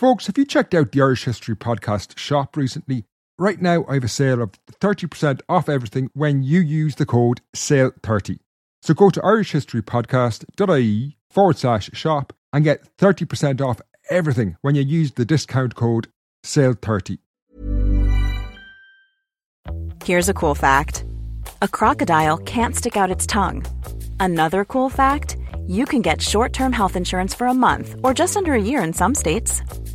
Folks, have you checked out the Irish History Podcast shop recently? Right now, I have a sale of 30% off everything when you use the code SALE30. So go to irishhistorypodcast.ie forward slash shop and get 30% off everything when you use the discount code SALE30. Here's a cool fact a crocodile can't stick out its tongue. Another cool fact you can get short term health insurance for a month or just under a year in some states.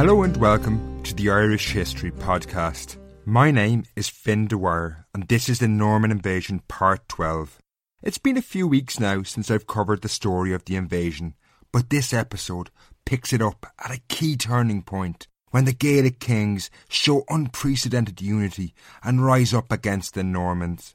Hello and welcome to the Irish History Podcast. My name is Fin Dwyer, and this is the Norman Invasion Part 12. It's been a few weeks now since I've covered the story of the invasion, but this episode picks it up at a key turning point when the Gaelic kings show unprecedented unity and rise up against the Normans.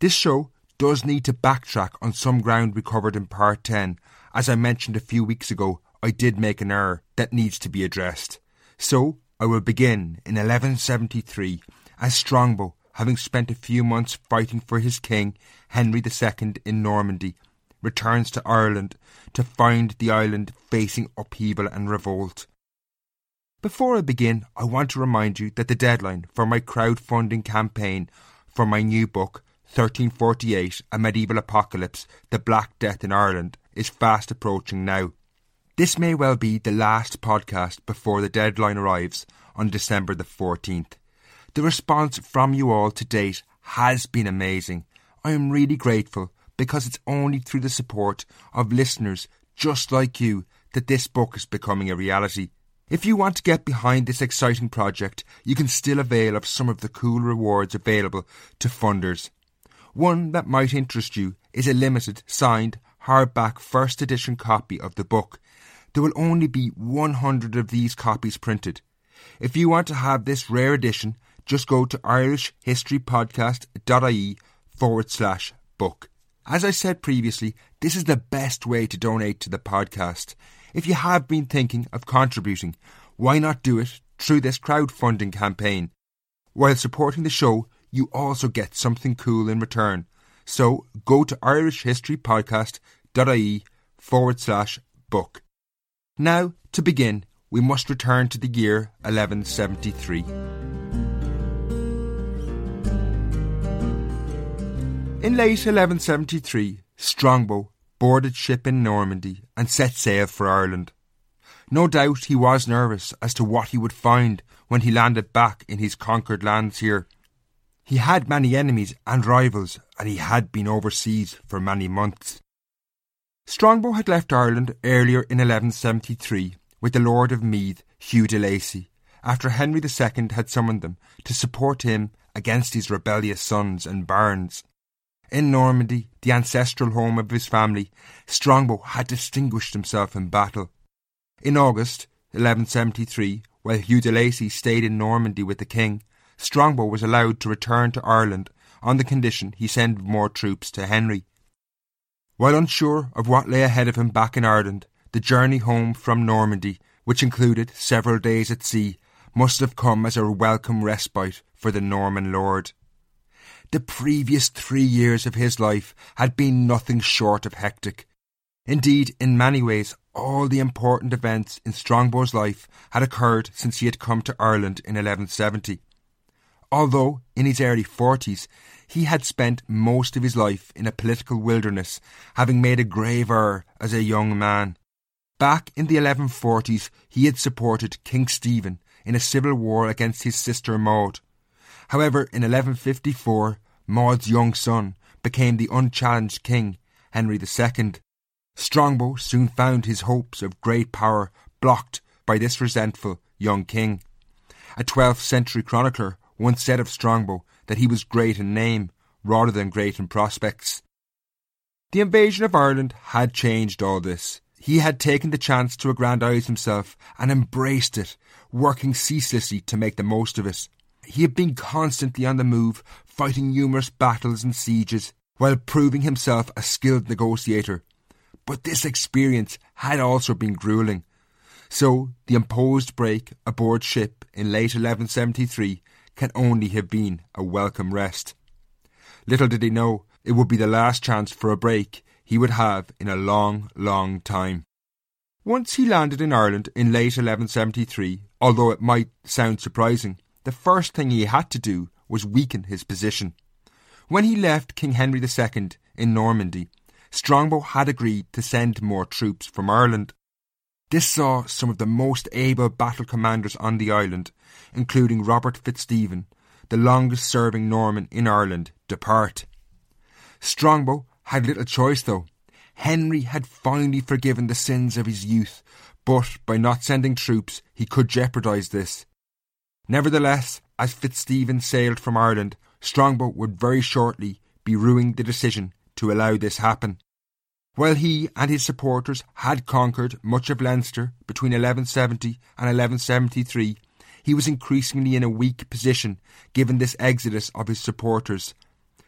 This show does need to backtrack on some ground we covered in Part 10. As I mentioned a few weeks ago, I did make an error that needs to be addressed. So I will begin in 1173 as Strongbow, having spent a few months fighting for his king, Henry II, in Normandy, returns to Ireland to find the island facing upheaval and revolt. Before I begin, I want to remind you that the deadline for my crowdfunding campaign for my new book, 1348 A Medieval Apocalypse The Black Death in Ireland, is fast approaching now. This may well be the last podcast before the deadline arrives on December the 14th. The response from you all to date has been amazing. I am really grateful because it's only through the support of listeners just like you that this book is becoming a reality. If you want to get behind this exciting project, you can still avail of some of the cool rewards available to funders. One that might interest you is a limited, signed, hardback first edition copy of the book there will only be 100 of these copies printed. If you want to have this rare edition, just go to irishhistorypodcast.ie forward slash book. As I said previously, this is the best way to donate to the podcast. If you have been thinking of contributing, why not do it through this crowdfunding campaign? While supporting the show, you also get something cool in return. So go to irishhistorypodcast.ie forward slash book. Now, to begin, we must return to the year 1173. In late 1173, Strongbow boarded ship in Normandy and set sail for Ireland. No doubt he was nervous as to what he would find when he landed back in his conquered lands here. He had many enemies and rivals, and he had been overseas for many months. Strongbow had left Ireland earlier in 1173 with the Lord of Meath, Hugh de Lacy, after Henry II had summoned them to support him against his rebellious sons and barons. In Normandy, the ancestral home of his family, Strongbow had distinguished himself in battle. In August 1173, while Hugh de Lacy stayed in Normandy with the king, Strongbow was allowed to return to Ireland on the condition he send more troops to Henry. While unsure of what lay ahead of him back in Ireland, the journey home from Normandy, which included several days at sea, must have come as a welcome respite for the Norman lord. The previous three years of his life had been nothing short of hectic. Indeed, in many ways, all the important events in Strongbow's life had occurred since he had come to Ireland in 1170. Although in his early 40s he had spent most of his life in a political wilderness, having made a grave error as a young man. Back in the 1140s, he had supported King Stephen in a civil war against his sister Maud. However, in 1154, Maud's young son became the unchallenged king, Henry II. Strongbow soon found his hopes of great power blocked by this resentful young king. A 12th century chronicler once said of Strongbow that he was great in name rather than great in prospects. The invasion of Ireland had changed all this. He had taken the chance to aggrandise himself and embraced it, working ceaselessly to make the most of it. He had been constantly on the move, fighting numerous battles and sieges, while proving himself a skilled negotiator. But this experience had also been grueling. So the imposed break aboard ship in late 1173 can only have been a welcome rest. Little did he know it would be the last chance for a break he would have in a long, long time. Once he landed in Ireland in late 1173, although it might sound surprising, the first thing he had to do was weaken his position. When he left King Henry II in Normandy, Strongbow had agreed to send more troops from Ireland. This saw some of the most able battle commanders on the island, including Robert Fitzstephen, the longest serving Norman in Ireland, depart. Strongbow had little choice though. Henry had finally forgiven the sins of his youth, but by not sending troops he could jeopardise this. Nevertheless, as Fitzstephen sailed from Ireland, Strongbow would very shortly be ruing the decision to allow this happen. While he and his supporters had conquered much of Leinster between 1170 and 1173, he was increasingly in a weak position given this exodus of his supporters,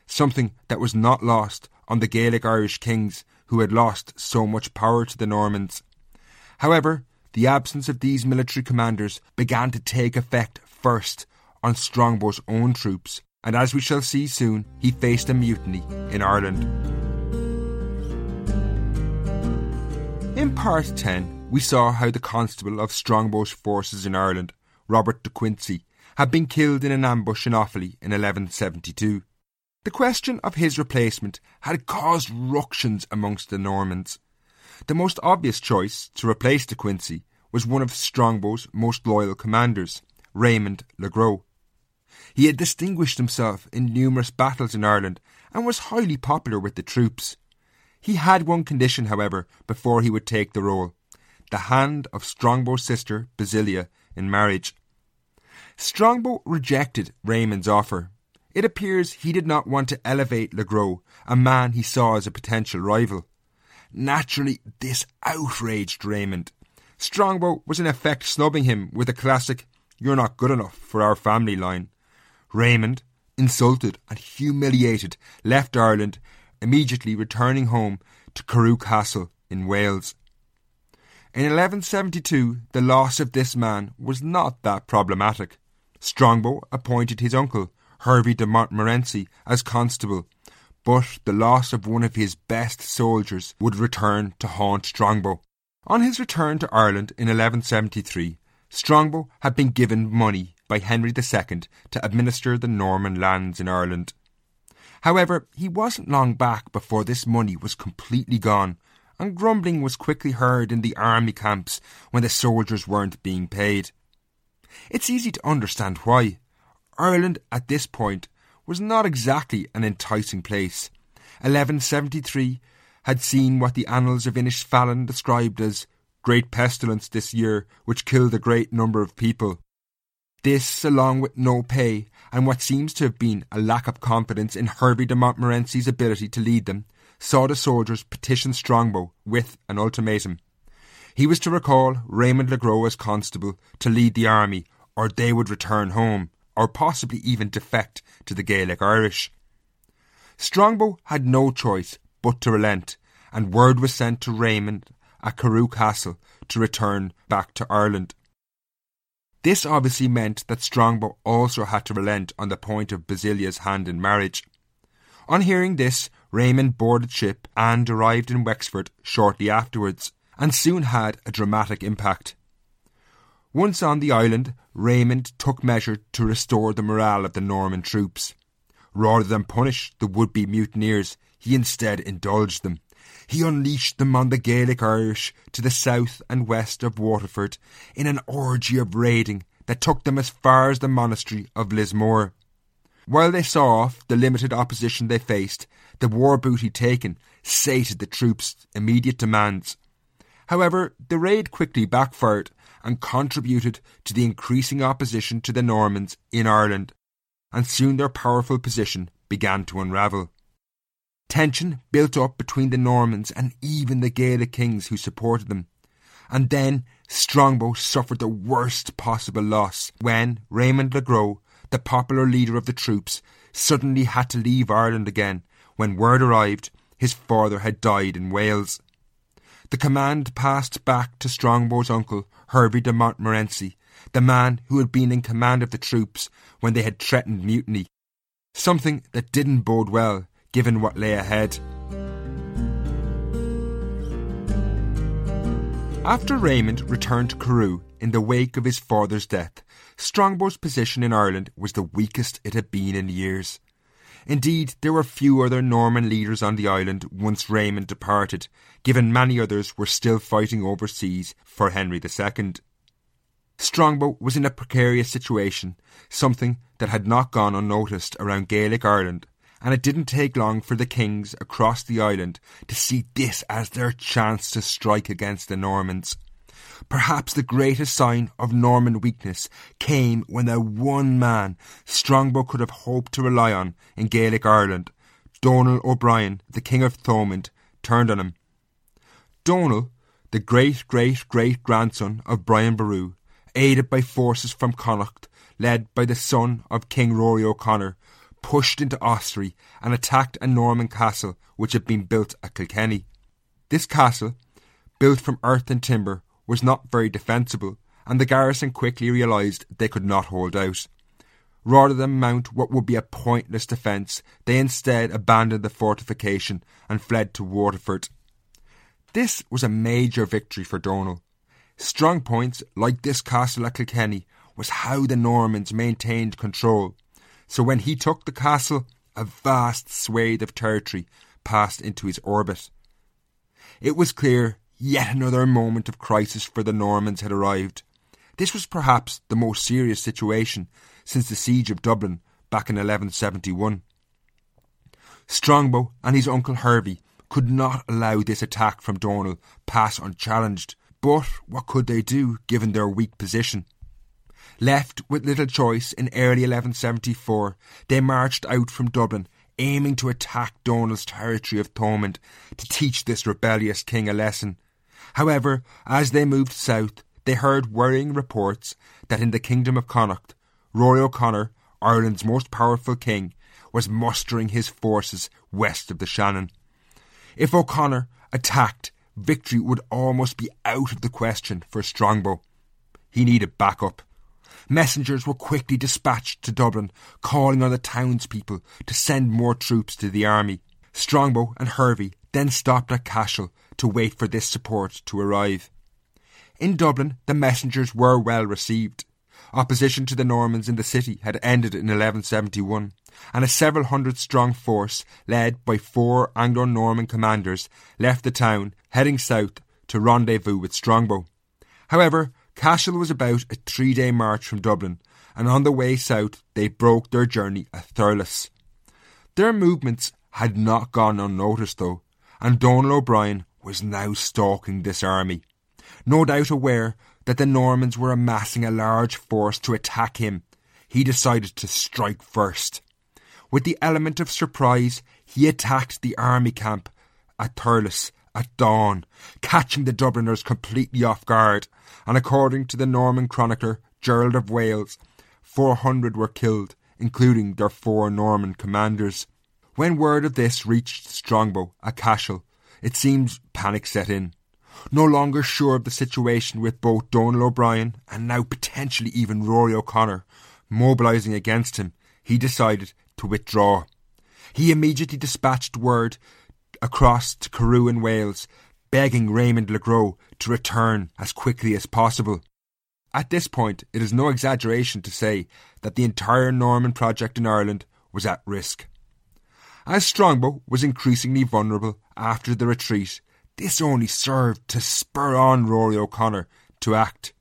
something that was not lost on the Gaelic Irish kings who had lost so much power to the Normans. However, the absence of these military commanders began to take effect first on Strongbow's own troops, and as we shall see soon, he faced a mutiny in Ireland. In part 10, we saw how the constable of Strongbow's forces in Ireland Robert de Quincey, had been killed in an ambush in Offaly in 1172. The question of his replacement had caused ructions amongst the Normans. The most obvious choice to replace de Quincey was one of Strongbow's most loyal commanders, Raymond le Gros. He had distinguished himself in numerous battles in Ireland and was highly popular with the troops. He had one condition, however, before he would take the role the hand of Strongbow's sister, Basilia, in marriage. Strongbow rejected Raymond's offer. It appears he did not want to elevate Le Gros, a man he saw as a potential rival. Naturally, this outraged Raymond. Strongbow was in effect snubbing him with a classic, You're not good enough for our family line. Raymond, insulted and humiliated, left Ireland, immediately returning home to Carew Castle in Wales. In 1172, the loss of this man was not that problematic. Strongbow appointed his uncle, Hervey de Montmorency, as constable, but the loss of one of his best soldiers would return to haunt Strongbow. On his return to Ireland in 1173, Strongbow had been given money by Henry II to administer the Norman lands in Ireland. However, he wasn't long back before this money was completely gone, and grumbling was quickly heard in the army camps when the soldiers weren't being paid. It's easy to understand why. Ireland at this point was not exactly an enticing place. 1173 had seen what the annals of Innisfallen described as great pestilence this year, which killed a great number of people. This, along with no pay, and what seems to have been a lack of confidence in Hervey de Montmorency's ability to lead them, saw the soldiers petition Strongbow with an ultimatum. He was to recall Raymond le Gros as constable to lead the army, or they would return home, or possibly even defect to the Gaelic Irish. Strongbow had no choice but to relent, and word was sent to Raymond at Carew Castle to return back to Ireland. This obviously meant that Strongbow also had to relent on the point of Basilia's hand in marriage. On hearing this, Raymond boarded ship and arrived in Wexford shortly afterwards, and soon had a dramatic impact. Once on the island, Raymond took measure to restore the morale of the Norman troops. Rather than punish the would be mutineers, he instead indulged them. He unleashed them on the Gaelic Irish to the south and west of Waterford in an orgy of raiding that took them as far as the monastery of Lismore. While they saw off the limited opposition they faced, the war booty taken sated the troops' immediate demands. However, the raid quickly backfired and contributed to the increasing opposition to the Normans in Ireland, and soon their powerful position began to unravel. Tension built up between the Normans and even the Gaelic kings who supported them. And then Strongbow suffered the worst possible loss when Raymond le Gros, the popular leader of the troops, suddenly had to leave Ireland again when word arrived his father had died in Wales. The command passed back to Strongbow's uncle, Hervey de Montmorency, the man who had been in command of the troops when they had threatened mutiny. Something that didn't bode well, given what lay ahead. After Raymond returned to Carew in the wake of his father's death, Strongbow's position in Ireland was the weakest it had been in years. Indeed, there were few other Norman leaders on the island once Raymond departed, given many others were still fighting overseas for Henry II. Strongbow was in a precarious situation, something that had not gone unnoticed around Gaelic Ireland, and it didn't take long for the kings across the island to see this as their chance to strike against the Normans. Perhaps the greatest sign of Norman weakness came when the one man Strongbow could have hoped to rely on in Gaelic Ireland, Donal O'Brien, the King of Thomond, turned on him. Donal, the great great great grandson of Brian Boru, aided by forces from Connacht, led by the son of King Rory O'Connor, pushed into Ossory and attacked a Norman castle which had been built at Kilkenny. This castle, built from earth and timber, was not very defensible, and the garrison quickly realised they could not hold out. Rather than mount what would be a pointless defence, they instead abandoned the fortification and fled to Waterford. This was a major victory for Donal. Strong points, like this castle at Kilkenny, was how the Normans maintained control. So when he took the castle, a vast swathe of territory passed into his orbit. It was clear Yet another moment of crisis for the Normans had arrived. This was perhaps the most serious situation since the siege of Dublin back in 1171. Strongbow and his uncle Hervey could not allow this attack from Donal pass unchallenged, but what could they do given their weak position? Left with little choice in early 1174, they marched out from Dublin aiming to attack Donal's territory of Thomond to teach this rebellious king a lesson However, as they moved south, they heard worrying reports that in the kingdom of Connacht, Rory O'Connor, Ireland's most powerful king, was mustering his forces west of the Shannon. If O'Connor attacked, victory would almost be out of the question for Strongbow. He needed backup. Messengers were quickly dispatched to Dublin, calling on the townspeople to send more troops to the army. Strongbow and Hervey then stopped at Cashel to wait for this support to arrive. In Dublin, the messengers were well received. Opposition to the Normans in the city had ended in 1171, and a several hundred strong force, led by four Anglo Norman commanders, left the town, heading south to rendezvous with Strongbow. However, Cashel was about a three day march from Dublin, and on the way south they broke their journey at Thurles. Their movements had not gone unnoticed, though, and Donal O'Brien was now stalking this army, no doubt aware that the Normans were amassing a large force to attack him. He decided to strike first. With the element of surprise, he attacked the army camp at Thurles at dawn, catching the Dubliners completely off guard, and according to the Norman chronicler Gerald of Wales, 400 were killed, including their four Norman commanders. When word of this reached Strongbow at Cashel, it seems panic set in. No longer sure of the situation with both Donal O'Brien and now potentially even Rory O'Connor mobilising against him, he decided to withdraw. He immediately dispatched word across to Carew in Wales, begging Raymond le Gros to return as quickly as possible. at this point, it is no exaggeration to say that the entire Norman project in Ireland was at risk. As Strongbow was increasingly vulnerable after the retreat, this only served to spur on Rory O'Connor to act.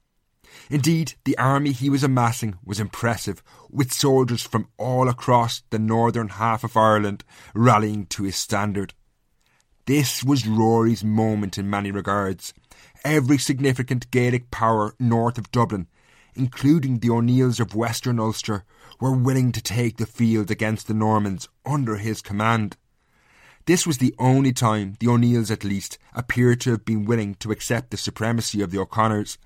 Indeed, the army he was amassing was impressive, with soldiers from all across the northern half of Ireland rallying to his standard. This was Rory's moment in many regards. Every significant Gaelic power north of Dublin, including the O'Neills of Western Ulster, were willing to take the field against the Normans under his command. This was the only time the O'Neills, at least, appeared to have been willing to accept the supremacy of the O'Connors.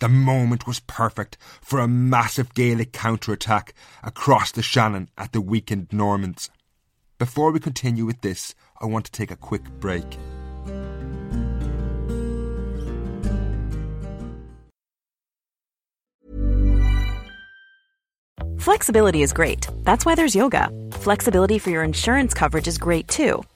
The moment was perfect for a massive Gaelic counterattack across the Shannon at the weakened Normans. Before we continue with this, I want to take a quick break. Flexibility is great. That's why there's yoga. Flexibility for your insurance coverage is great too.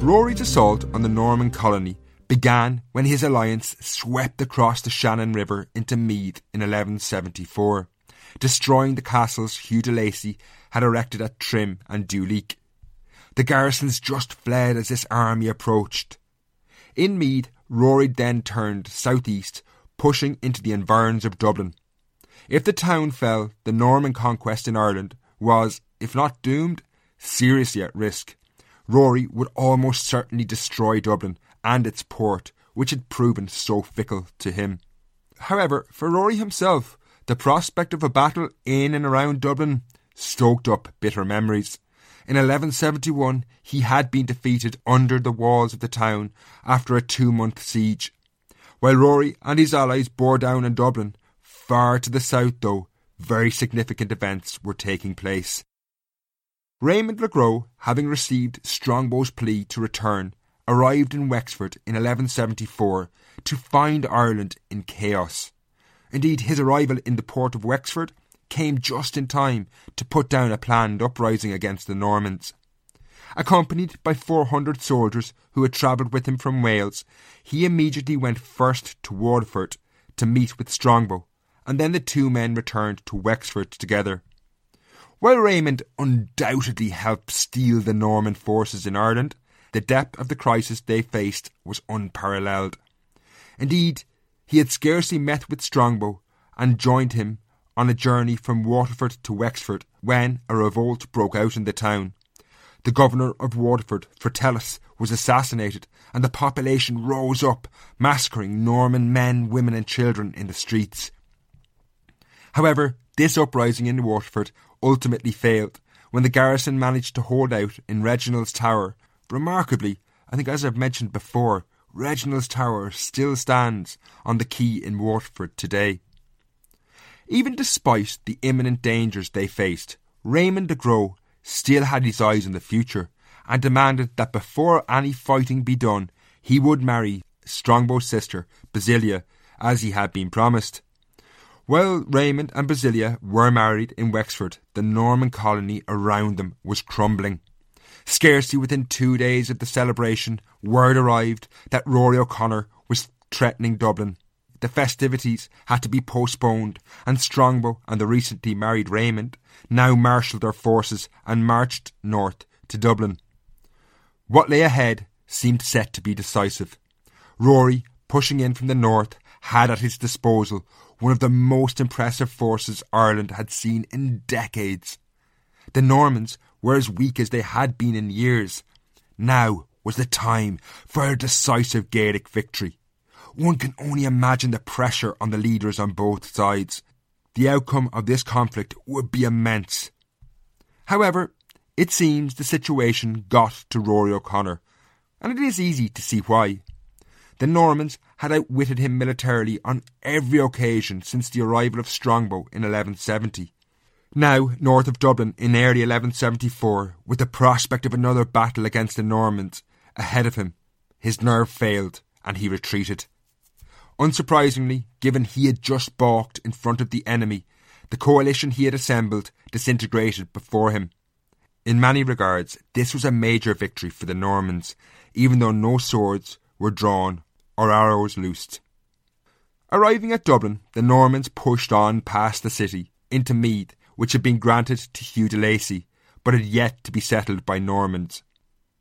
Rory's assault on the Norman colony began when his alliance swept across the Shannon River into Meath in 1174, destroying the castles Hugh de Lacy had erected at Trim and Duleek. The garrisons just fled as this army approached. In Meath, Rory then turned southeast, pushing into the environs of Dublin. If the town fell, the Norman conquest in Ireland was, if not doomed, seriously at risk. Rory would almost certainly destroy Dublin and its port, which had proven so fickle to him. However, for Rory himself, the prospect of a battle in and around Dublin stoked up bitter memories. In 1171, he had been defeated under the walls of the town after a two month siege. While Rory and his allies bore down on Dublin, far to the south, though, very significant events were taking place. Raymond le Gros, having received Strongbow's plea to return, arrived in Wexford in 1174 to find Ireland in chaos. Indeed, his arrival in the port of Wexford came just in time to put down a planned uprising against the Normans. Accompanied by 400 soldiers who had travelled with him from Wales, he immediately went first to Waterford to meet with Strongbow, and then the two men returned to Wexford together. While Raymond undoubtedly helped steel the Norman forces in Ireland, the depth of the crisis they faced was unparalleled. Indeed, he had scarcely met with Strongbow and joined him on a journey from Waterford to Wexford when a revolt broke out in the town. The governor of Waterford, Fritellis, was assassinated, and the population rose up, massacring Norman men, women, and children in the streets. However, this uprising in Waterford ultimately failed when the garrison managed to hold out in Reginald's Tower. Remarkably, I think as I've mentioned before, Reginald's Tower still stands on the quay in Waterford today. Even despite the imminent dangers they faced, Raymond le Gros still had his eyes on the future and demanded that before any fighting be done, he would marry Strongbow's sister, Basilia, as he had been promised. While Raymond and Basilia were married in Wexford, the Norman colony around them was crumbling. Scarcely within two days of the celebration, word arrived that Rory O'Connor was threatening Dublin. The festivities had to be postponed, and Strongbow and the recently married Raymond now marshalled their forces and marched north to Dublin. What lay ahead seemed set to be decisive. Rory pushing in from the north, had at his disposal one of the most impressive forces Ireland had seen in decades. The Normans were as weak as they had been in years. Now was the time for a decisive Gaelic victory. One can only imagine the pressure on the leaders on both sides. The outcome of this conflict would be immense. However, it seems the situation got to Rory O'Connor, and it is easy to see why. The Normans had outwitted him militarily on every occasion since the arrival of Strongbow in 1170. Now, north of Dublin in early 1174, with the prospect of another battle against the Normans ahead of him, his nerve failed and he retreated. Unsurprisingly, given he had just balked in front of the enemy, the coalition he had assembled disintegrated before him. In many regards, this was a major victory for the Normans, even though no swords were drawn or arrows loosed. Arriving at Dublin, the Normans pushed on past the city into Meath, which had been granted to Hugh de Lacy, but had yet to be settled by Normans.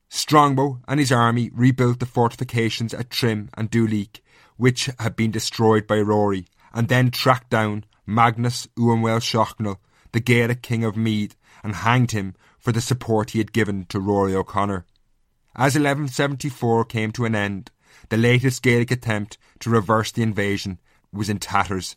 Strongbow and his army rebuilt the fortifications at Trim and Duleek, which had been destroyed by Rory, and then tracked down Magnus Uamhel Shochnall, the Gaelic king of Meath, and hanged him for the support he had given to Rory O'Connor. As 1174 came to an end, the latest Gaelic attempt to reverse the invasion was in tatters.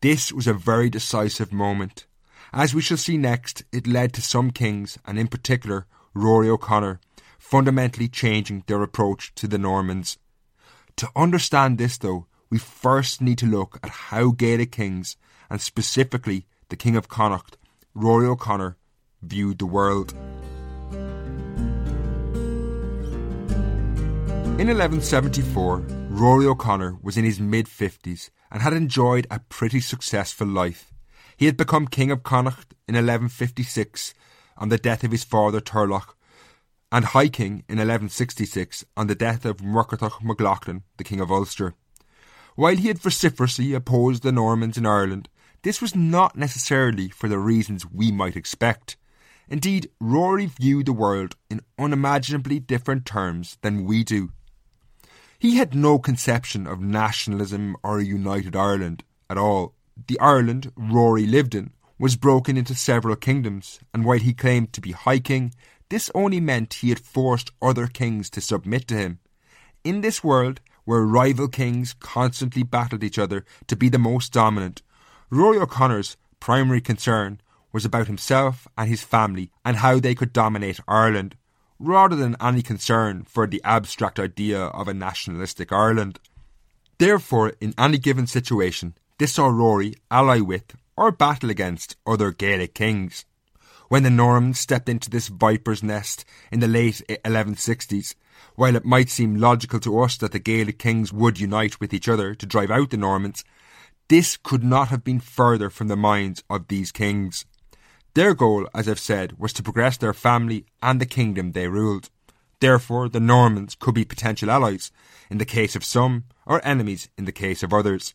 This was a very decisive moment. As we shall see next, it led to some kings, and in particular Rory O'Connor, fundamentally changing their approach to the Normans. To understand this, though, we first need to look at how Gaelic kings, and specifically the King of Connacht, Rory O'Connor, viewed the world. In 1174, Rory O'Connor was in his mid 50s and had enjoyed a pretty successful life. He had become King of Connacht in 1156 on the death of his father Turlough, and High King in 1166 on the death of Muirchertach Mac Lochlainn, the King of Ulster. While he had vociferously opposed the Normans in Ireland, this was not necessarily for the reasons we might expect. Indeed, Rory viewed the world in unimaginably different terms than we do. He had no conception of nationalism or a united Ireland at all. The Ireland Rory lived in was broken into several kingdoms, and while he claimed to be High King, this only meant he had forced other kings to submit to him. In this world, where rival kings constantly battled each other to be the most dominant, Rory O'Connor's primary concern was about himself and his family and how they could dominate Ireland, rather than any concern for the abstract idea of a nationalistic Ireland. Therefore, in any given situation, this Rory ally with or battle against other Gaelic kings. When the Normans stepped into this viper's nest in the late 1160s, while it might seem logical to us that the Gaelic kings would unite with each other to drive out the Normans, this could not have been further from the minds of these kings. Their goal, as I've said, was to progress their family and the kingdom they ruled. Therefore, the Normans could be potential allies in the case of some, or enemies in the case of others.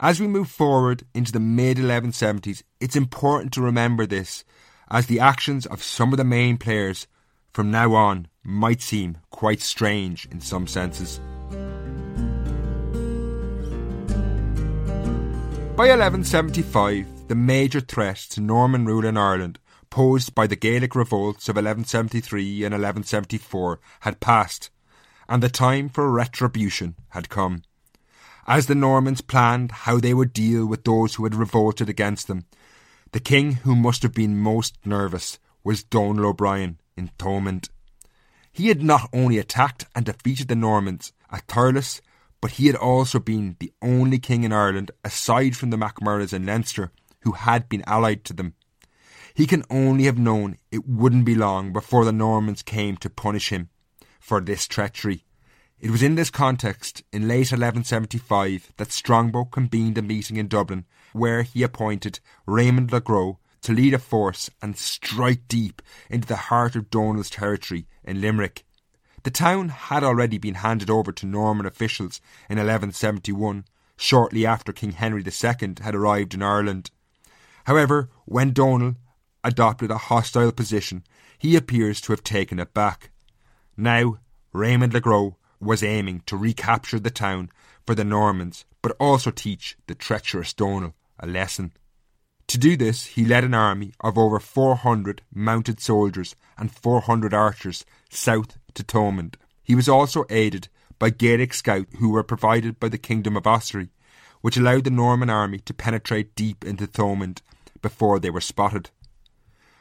As we move forward into the mid 1170s, it's important to remember this, as the actions of some of the main players from now on might seem quite strange in some senses. By 1175, the major threat to Norman rule in Ireland posed by the Gaelic revolts of 1173 and 1174 had passed, and the time for retribution had come. As the Normans planned how they would deal with those who had revolted against them, the king who must have been most nervous was Donal O'Brien in Thomond. He had not only attacked and defeated the Normans at Thurles, but he had also been the only king in Ireland, aside from the MacMurroughs in Leinster, who had been allied to them. He can only have known it wouldn't be long before the Normans came to punish him for this treachery. It was in this context, in late 1175, that Strongbow convened a meeting in Dublin where he appointed Raymond le Gros to lead a force and strike deep into the heart of Donal's territory in Limerick. The town had already been handed over to Norman officials in 1171, shortly after King Henry II had arrived in Ireland. However, when Donal adopted a hostile position, he appears to have taken it back. Now, Raymond le Gros was aiming to recapture the town for the Normans, but also teach the treacherous Donal a lesson. To do this, he led an army of over 400 mounted soldiers and 400 archers south to Thomond. He was also aided by Gaelic scouts who were provided by the Kingdom of Ossory, which allowed the Norman army to penetrate deep into Thomond before they were spotted.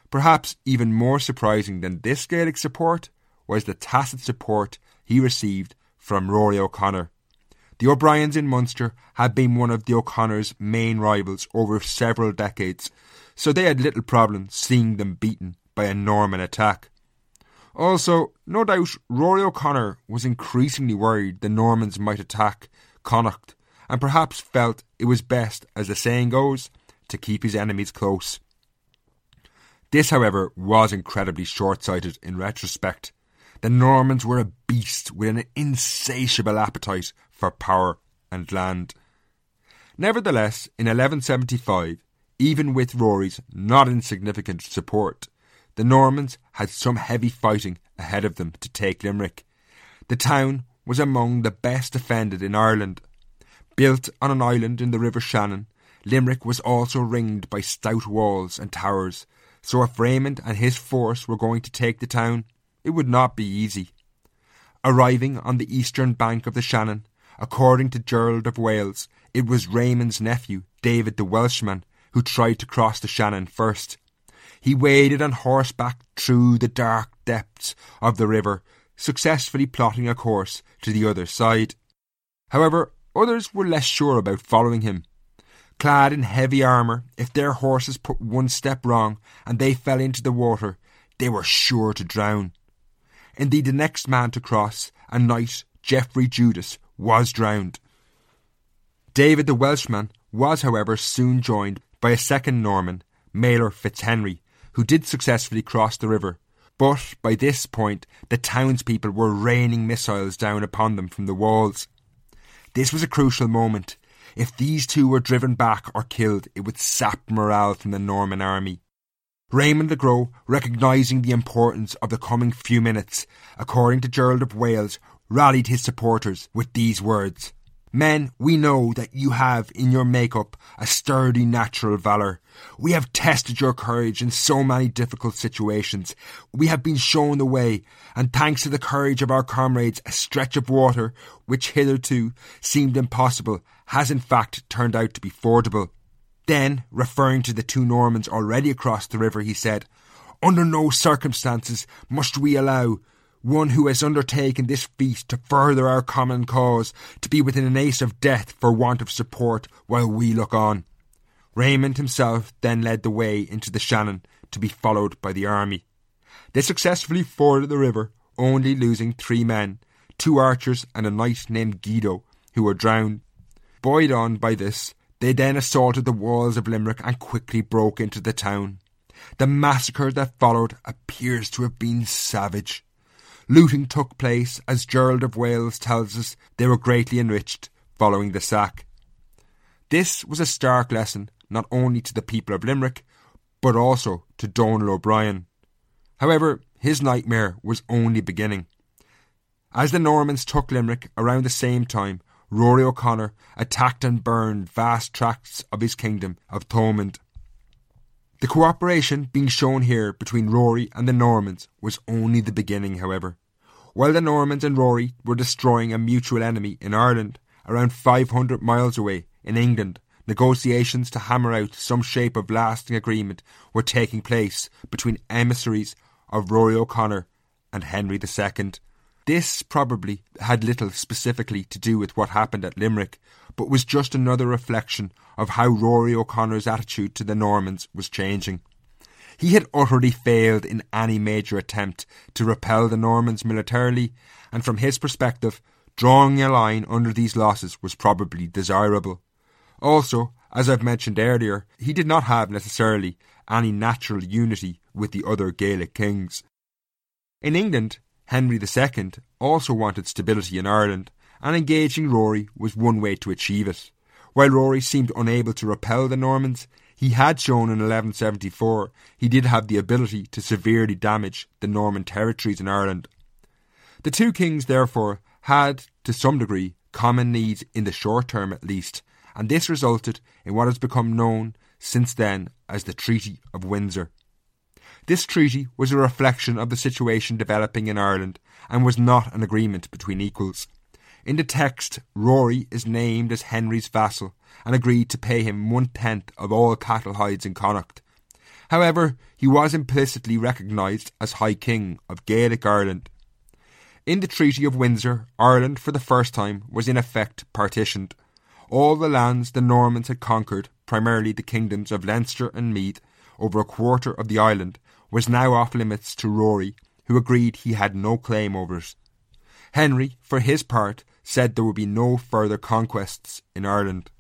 Perhaps even more surprising than this Gaelic support was the tacit support he received from Rory O'Connor. The O'Briens in Munster had been one of the O'Connors' main rivals over several decades, so they had little problem seeing them beaten by a Norman attack. Also, no doubt Rory O'Connor was increasingly worried the Normans might attack Connacht, and perhaps felt it was best, as the saying goes, to keep his enemies close. This, however, was incredibly short sighted in retrospect. The Normans were a beast with an insatiable appetite for power and land. Nevertheless, in 1175, even with Rory's not insignificant support, the Normans had some heavy fighting ahead of them to take Limerick. The town was among the best defended in Ireland. Built on an island in the River Shannon, Limerick was also ringed by stout walls and towers, so if Raymond and his force were going to take the town, it would not be easy. Arriving on the eastern bank of the Shannon, according to Gerald of Wales, it was Raymond's nephew, David the Welshman, who tried to cross the Shannon first. He waded on horseback through the dark depths of the river, successfully plotting a course to the other side. However, others were less sure about following him. Clad in heavy armour, if their horses put one step wrong and they fell into the water, they were sure to drown. Indeed, the next man to cross, a knight, Geoffrey Judas, was drowned. David the Welshman was, however, soon joined by a second Norman, Meiler Fitzhenry, who did successfully cross the river. But by this point, the townspeople were raining missiles down upon them from the walls. This was a crucial moment. If these two were driven back or killed, it would sap morale from the Norman army. Raymond le Gros, recognising the importance of the coming few minutes, according to Gerald of Wales, rallied his supporters with these words Men, we know that you have in your make-up a sturdy natural valour. We have tested your courage in so many difficult situations. We have been shown the way, and thanks to the courage of our comrades, a stretch of water, which hitherto seemed impossible, has in fact turned out to be fordable. Then, referring to the two Normans already across the river, he said, Under no circumstances must we allow one who has undertaken this feat to further our common cause to be within an ace of death for want of support while we look on. Raymond himself then led the way into the Shannon to be followed by the army. They successfully forded the river, only losing three men, two archers and a knight named Guido, who were drowned. Buoyed on by this, they then assaulted the walls of Limerick and quickly broke into the town. The massacre that followed appears to have been savage. Looting took place, as Gerald of Wales tells us they were greatly enriched following the sack. This was a stark lesson not only to the people of Limerick, but also to Donal O'Brien. However, his nightmare was only beginning. As the Normans took Limerick around the same time, Rory O'Connor attacked and burned vast tracts of his kingdom of Thomond. The cooperation being shown here between Rory and the Normans was only the beginning, however. While the Normans and Rory were destroying a mutual enemy in Ireland, around 500 miles away in England, negotiations to hammer out some shape of lasting agreement were taking place between emissaries of Rory O'Connor and Henry II. This probably had little specifically to do with what happened at Limerick, but was just another reflection of how Rory O'Connor's attitude to the Normans was changing. He had utterly failed in any major attempt to repel the Normans militarily, and from his perspective, drawing a line under these losses was probably desirable. Also, as I've mentioned earlier, he did not have necessarily any natural unity with the other Gaelic kings. In England, Henry II also wanted stability in Ireland, and engaging Rory was one way to achieve it. While Rory seemed unable to repel the Normans, he had shown in 1174 he did have the ability to severely damage the Norman territories in Ireland. The two kings, therefore, had, to some degree, common needs in the short term at least, and this resulted in what has become known since then as the Treaty of Windsor. This treaty was a reflection of the situation developing in Ireland and was not an agreement between equals. In the text, Rory is named as Henry's vassal and agreed to pay him one tenth of all cattle hides in Connacht. However, he was implicitly recognised as High King of Gaelic Ireland. In the Treaty of Windsor, Ireland for the first time was in effect partitioned. All the lands the Normans had conquered, primarily the kingdoms of Leinster and Meath, over a quarter of the island, was now off limits to Rory, who agreed he had no claim over it. Henry, for his part, said there would be no further conquests in Ireland.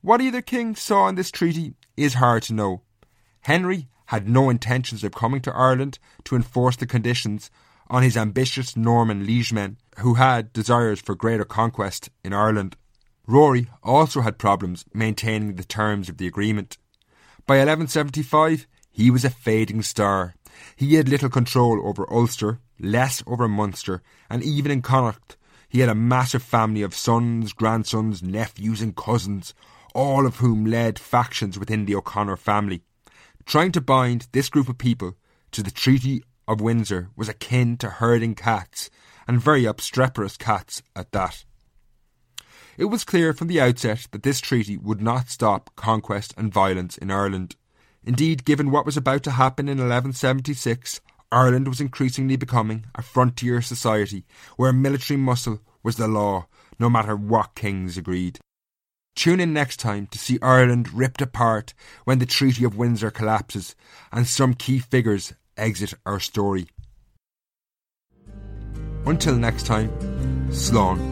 What either king saw in this treaty is hard to know. Henry had no intentions of coming to Ireland to enforce the conditions on his ambitious Norman liegemen, who had desires for greater conquest in Ireland. Rory also had problems maintaining the terms of the agreement. By 1175, he was a fading star. He had little control over Ulster, less over Munster, and even in Connacht, he had a massive family of sons, grandsons, nephews, and cousins, all of whom led factions within the O'Connor family. Trying to bind this group of people to the Treaty of Windsor was akin to herding cats, and very obstreperous cats at that. It was clear from the outset that this treaty would not stop conquest and violence in Ireland. Indeed, given what was about to happen in 1176, Ireland was increasingly becoming a frontier society where military muscle was the law, no matter what kings agreed. Tune in next time to see Ireland ripped apart when the Treaty of Windsor collapses and some key figures exit our story. Until next time, Slán.